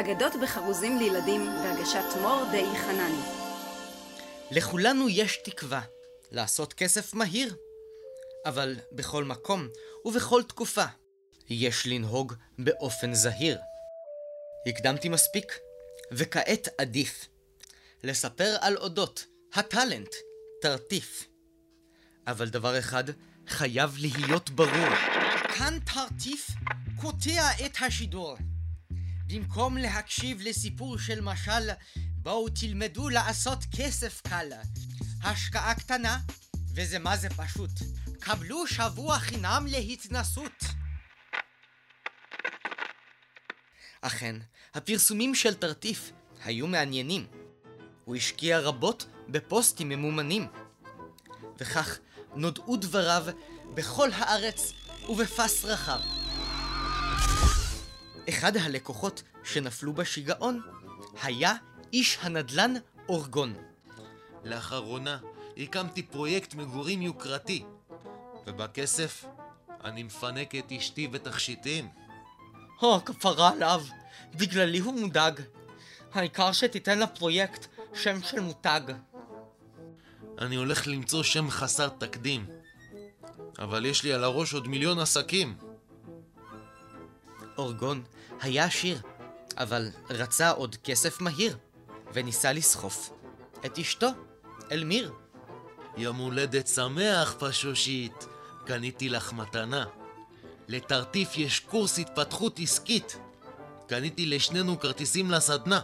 אגדות בחרוזים לילדים בהגשת מור די חנני. לכולנו יש תקווה לעשות כסף מהיר, אבל בכל מקום ובכל תקופה יש לנהוג באופן זהיר. הקדמתי מספיק, וכעת עדיף לספר על אודות הטאלנט, תרטיף. אבל דבר אחד חייב להיות ברור. כאן תרטיף קוטע את השידור. במקום להקשיב לסיפור של משל, בואו תלמדו לעשות כסף קל. השקעה קטנה, וזה מה זה פשוט. קבלו שבוע חינם להתנסות. אכן, הפרסומים של תרטיף היו מעניינים. הוא השקיע רבות בפוסטים ממומנים. וכך נודעו דבריו בכל הארץ ובפס רחב. אחד הלקוחות שנפלו בשיגעון היה איש הנדל"ן אורגון. לאחרונה הקמתי פרויקט מגורים יוקרתי, ובכסף אני מפנק את אשתי ותכשיטים. הו, כפרה עליו, בגללי הוא מודאג. העיקר שתיתן לפרויקט שם של מותג. אני הולך למצוא שם חסר תקדים, אבל יש לי על הראש עוד מיליון עסקים. אורגון היה עשיר, אבל רצה עוד כסף מהיר, וניסה לסחוף את אשתו, אלמיר. יום הולדת שמח, פשושית. קניתי לך מתנה. לטרטיף יש קורס התפתחות עסקית. קניתי לשנינו כרטיסים לסדנה.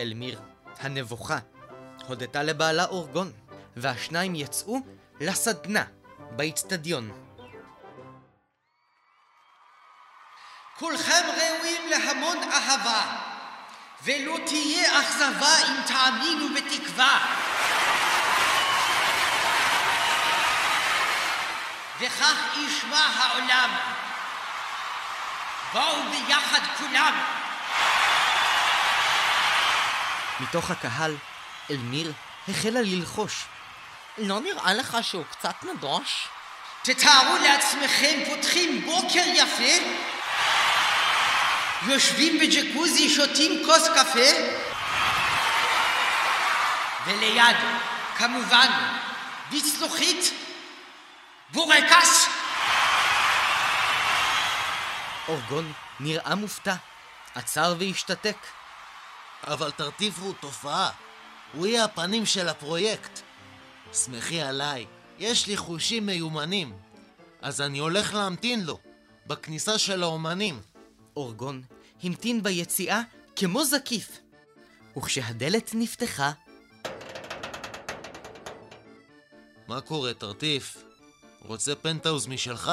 אלמיר, הנבוכה, הודתה לבעלה אורגון, והשניים יצאו לסדנה באיצטדיון. כולכם ראויים להמון אהבה, ולא תהיה אכזבה אם תאמינו בתקווה. וכך ישמע העולם. בואו ביחד כולם. מתוך הקהל, אלמיר החלה ללחוש. לא נראה לך שהוא קצת נדוש? תתארו לעצמכם פותחים בוקר יפה, יושבים בג'קוזי, שותים כוס קפה, וליד, כמובן, בצלוחית, בורקס! אורגון נראה מופתע, עצר והשתתק. אבל תרטיף הוא תופעה. הוא יהיה הפנים של הפרויקט. שמחי עליי, יש לי חושים מיומנים. אז אני הולך להמתין לו, בכניסה של האומנים. אורגון המתין ביציאה כמו זקיף. וכשהדלת נפתחה... מה קורה, תרטיף? רוצה פנטהאוז משלך?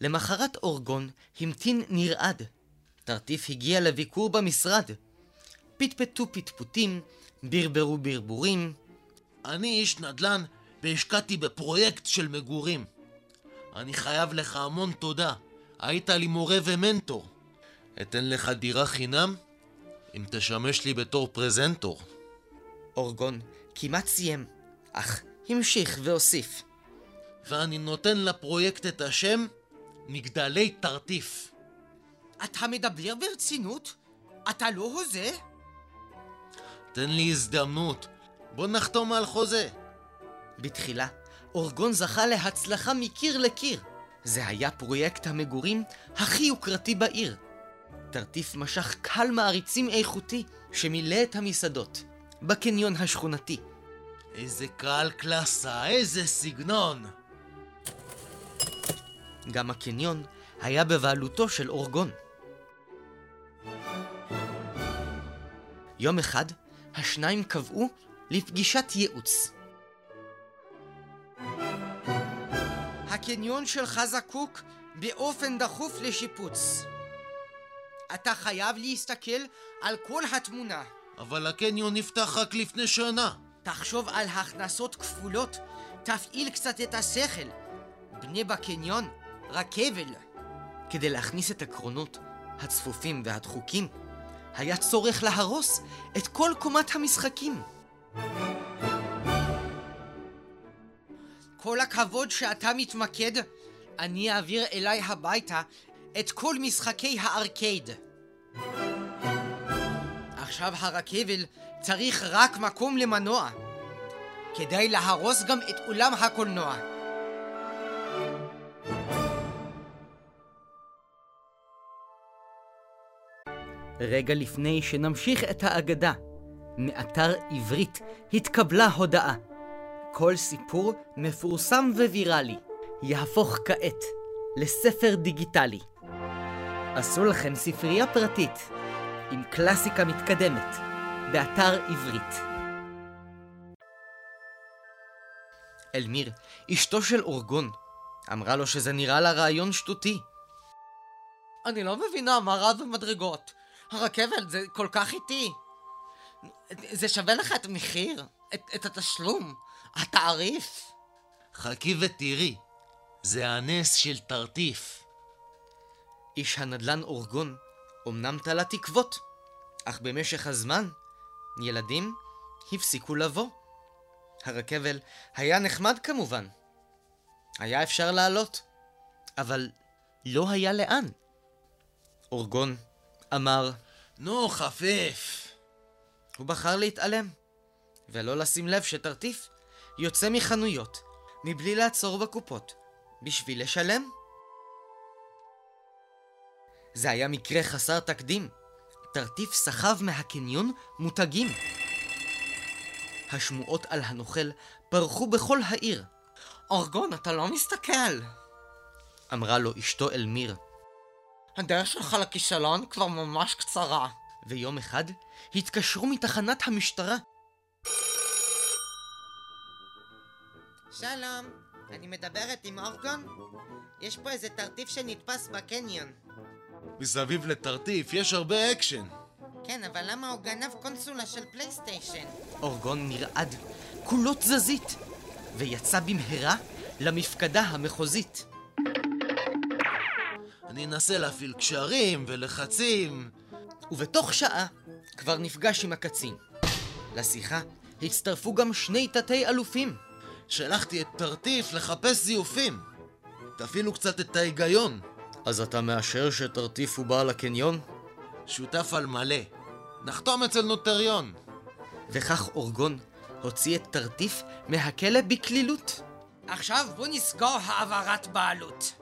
למחרת אורגון המתין נרעד. תרטיף הגיע לביקור במשרד. פטפטו פטפוטים, ברברו ברבורים. אני איש נדל"ן והשקעתי בפרויקט של מגורים. אני חייב לך המון תודה. היית לי מורה ומנטור. אתן לך דירה חינם אם תשמש לי בתור פרזנטור. אורגון כמעט סיים, אך המשיך והוסיף. ואני נותן לפרויקט את השם מגדלי תרטיף. אתה מדבר ברצינות? אתה לא הוזה? תן לי הזדמנות. בוא נחתום על חוזה. בתחילה, אורגון זכה להצלחה מקיר לקיר. זה היה פרויקט המגורים הכי יוקרתי בעיר. תרטיף משך קהל מעריצים איכותי שמילא את המסעדות בקניון השכונתי. איזה קהל קלאסה, איזה סגנון! גם הקניון היה בבעלותו של אורגון. יום אחד, השניים קבעו לפגישת ייעוץ. הקניון שלך זקוק באופן דחוף לשיפוץ. אתה חייב להסתכל על כל התמונה. אבל הקניון נפתח רק לפני שנה. תחשוב על הכנסות כפולות, תפעיל קצת את השכל. בנה בקניון, רכבל. כדי להכניס את הקרונות הצפופים והדחוקים, היה צורך להרוס את כל קומת המשחקים. כל הכבוד שאתה מתמקד, אני אעביר אליי הביתה את כל משחקי הארקייד. עכשיו הרכבל צריך רק מקום למנוע, כדי להרוס גם את אולם הקולנוע. רגע לפני שנמשיך את האגדה, מאתר עברית התקבלה הודעה. כל סיפור מפורסם וויראלי יהפוך כעת לספר דיגיטלי. עשו לכם ספרייה פרטית עם קלאסיקה מתקדמת באתר עברית. אלמיר, אשתו של אורגון, אמרה לו שזה נראה לה רעיון שטותי. אני לא מבינה מה רע במדרגות. הרכבל זה כל כך איטי. זה שווה לך את המחיר? את, את התשלום? התעריף? חכי ותראי, זה הנס של תרטיף. איש הנדל"ן אורגון אמנם תלה תקוות, אך במשך הזמן ילדים הפסיקו לבוא. הרכבל היה נחמד כמובן. היה אפשר לעלות, אבל לא היה לאן. אורגון אמר, נו, חפף. הוא בחר להתעלם, ולא לשים לב שתרטיף יוצא מחנויות מבלי לעצור בקופות בשביל לשלם. זה היה מקרה חסר תקדים. תרטיף סחב מהקניון מותגים. השמועות על הנוכל פרחו בכל העיר. אורגון, אתה לא מסתכל! אמרה לו אשתו אלמיר. הדרך שלך לכישלון כבר ממש קצרה. ויום אחד התקשרו מתחנת המשטרה. שלום, אני מדברת עם אורגון? יש פה איזה טרטיף שנתפס בקניון. מסביב לטרטיף יש הרבה אקשן. כן, אבל למה הוא גנב קונסולה של פלייסטיישן? אורגון נרעד, כולו תזזית, ויצא במהרה למפקדה המחוזית. אני אנסה להפעיל קשרים ולחצים. ובתוך שעה כבר נפגש עם הקצין. לשיחה הצטרפו גם שני תתי אלופים. שלחתי את תרטיף לחפש זיופים. תפעילו קצת את ההיגיון. אז אתה מאשר שתרטיף הוא בעל הקניון? שותף על מלא. נחתום אצל נוטריון. וכך אורגון הוציא את תרטיף מהכלא בקלילות. עכשיו בוא נסגור העברת בעלות.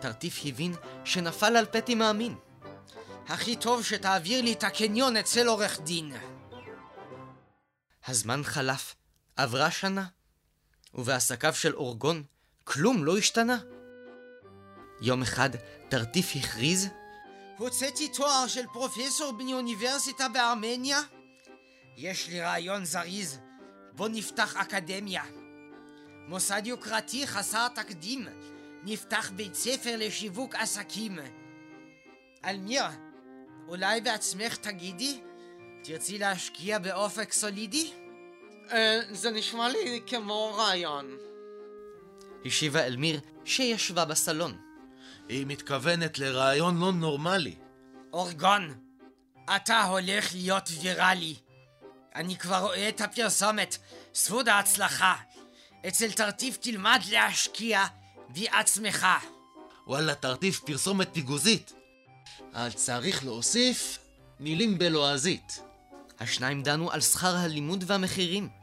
תרטיף הבין שנפל על פתי מאמין. הכי טוב שתעביר לי את הקניון אצל עורך דין. הזמן חלף, עברה שנה, ובעסקיו של אורגון כלום לא השתנה. יום אחד תרטיף הכריז הוצאתי תואר של פרופסור באוניברסיטה בארמניה. יש לי רעיון זריז, בוא נפתח אקדמיה. מוסד יוקרתי חסר תקדים, נפתח בית ספר לשיווק עסקים. אלמיר, אולי בעצמך תגידי? תרצי להשקיע באופק סולידי? אה, זה נשמע לי כמו רעיון. השיבה אלמיר שישבה בסלון. היא מתכוונת לרעיון לא נורמלי. אורגון, אתה הולך להיות ויראלי. אני כבר רואה את הפרסומת, ספוד ההצלחה. אצל תרטיף תלמד להשקיע בעצמך. וואלה, תרטיף פרסומת פיגוזית. אבל צריך להוסיף מילים בלועזית. השניים דנו על שכר הלימוד והמחירים.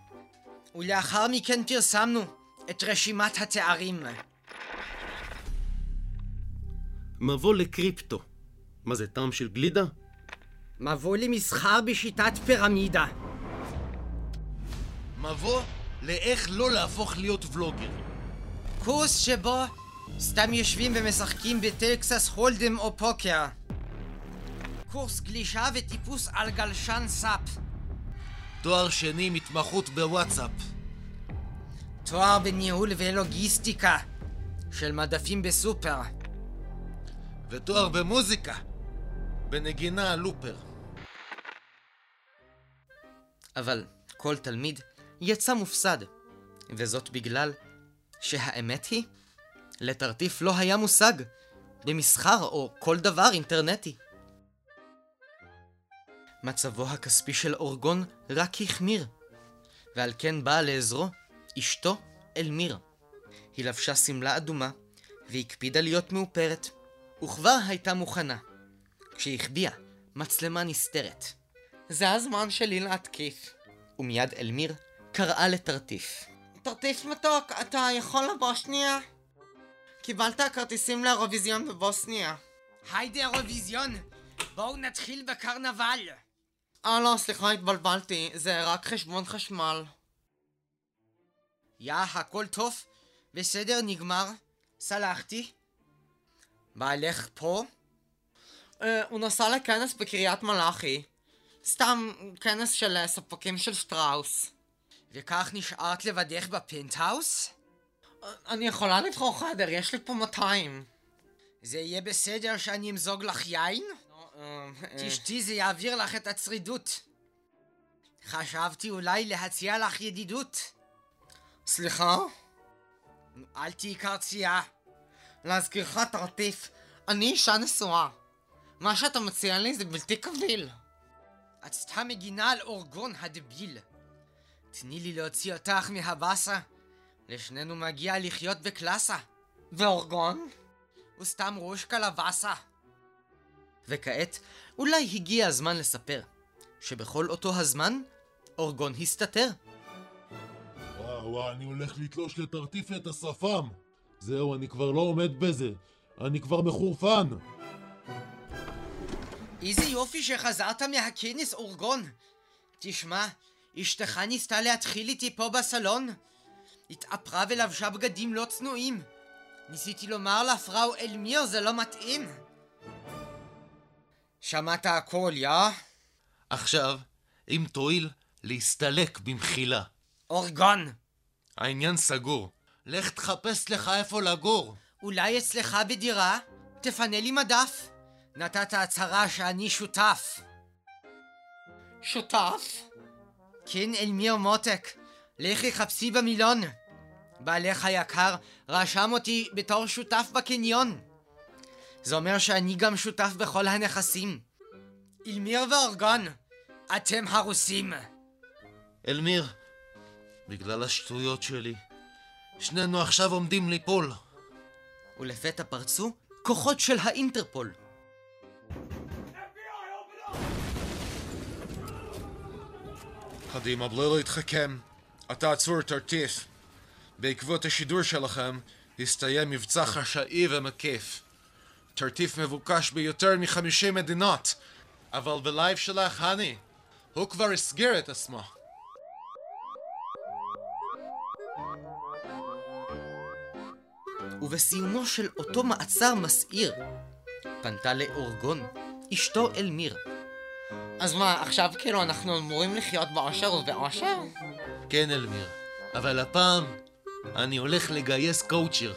ולאחר מכן פרסמנו את רשימת התארים. מבוא לקריפטו. מה זה, טעם של גלידה? מבוא למסחר בשיטת פירמידה. מבוא לאיך לא להפוך להיות ולוגר. קורס שבו סתם יושבים ומשחקים בטקסס הולדם או פוקר. קורס גלישה וטיפוס על גלשן סאפ. תואר שני עם התמחות בוואטסאפ. תואר בניהול ולוגיסטיקה של מדפים בסופר. ותואר במוזיקה. בנגינה על לופר. אבל כל תלמיד יצא מופסד, וזאת בגלל שהאמת היא, לתרטיף לא היה מושג במסחר או כל דבר אינטרנטי. מצבו הכספי של אורגון רק החמיר, ועל כן באה לעזרו אשתו אלמיר. היא לבשה שמלה אדומה והקפידה להיות מאופרת. וכבר הייתה מוכנה. כשהחביאה מצלמה נסתרת. זה הזמן שלי להתקיף. ומיד אלמיר קראה לטרטיף. טרטיף מתוק, אתה יכול לבוא שנייה? קיבלת כרטיסים לאירוויזיון בבוסניה. היידה אירוויזיון, בואו נתחיל בקרנבל. אה לא, סליחה, התבלבלתי, זה רק חשבון חשמל. יא, הכל טוב? בסדר, נגמר. סלחתי. בעלך פה? אה, הוא נסע לכנס בקריית מלאכי. סתם כנס של אה, ספקים של שטראוס. וכך נשארת לבדך בפנטהאוס? אה, אני יכולה לבחור חדר, יש לי פה 200. זה יהיה בסדר שאני אמזוג לך יין? תשתי, זה יעביר לך את הצרידות. חשבתי אולי להציע לך ידידות. סליחה? אל תהיי קרצייה. להזכירך, טרטיף, אני אישה נשואה. מה שאתה מציע לי זה בלתי קביל. את סתם מגינה על אורגון הדביל. תני לי להוציא אותך מהבאסה. לשנינו מגיע לחיות בקלאסה. ואורגון? הוא סתם ראש קלבאסה. וכעת, אולי הגיע הזמן לספר, שבכל אותו הזמן, אורגון הסתתר. וואו, וואו, אני הולך לתלוש לטרטיף את השפם. זהו, אני כבר לא עומד בזה. אני כבר מחורפן. איזה יופי שחזרת מהכנס, אורגון. תשמע, אשתך ניסתה להתחיל איתי פה בסלון. התאפרה ולבשה בגדים לא צנועים. ניסיתי לומר לה, פראו אלמיר, זה לא מתאים. שמעת הכל, יא? עכשיו, אם תואיל, להסתלק במחילה. אורגון, העניין סגור. לך תחפש לך איפה לגור. אולי אצלך בדירה? תפנה לי מדף. נתת הצהרה שאני שותף. שותף? כן, אלמיר מותק. לכי חפשי במילון. בעלך היקר רשם אותי בתור שותף בקניון. זה אומר שאני גם שותף בכל הנכסים. אלמיר ואורגון, אתם הרוסים. אלמיר, בגלל השטויות שלי, שנינו עכשיו עומדים ליפול. ולפתע פרצו כוחות של האינטרפול. קדימה, בלי להתחכם. אתה עצור תרטיף. בעקבות השידור שלכם, הסתיים מבצע חשאי ומקיף. תרטיף מבוקש ביותר מ-50 מדינות, אבל בלייב שלך, הני, הוא כבר הסגיר את עצמו. ובסיומו של אותו מעצר מסעיר, פנתה לאורגון, אשתו אלמיר. אז מה, עכשיו כאילו אנחנו אמורים לחיות באושר ובאושר? כן, אלמיר, אבל הפעם אני הולך לגייס קואוצ'ר.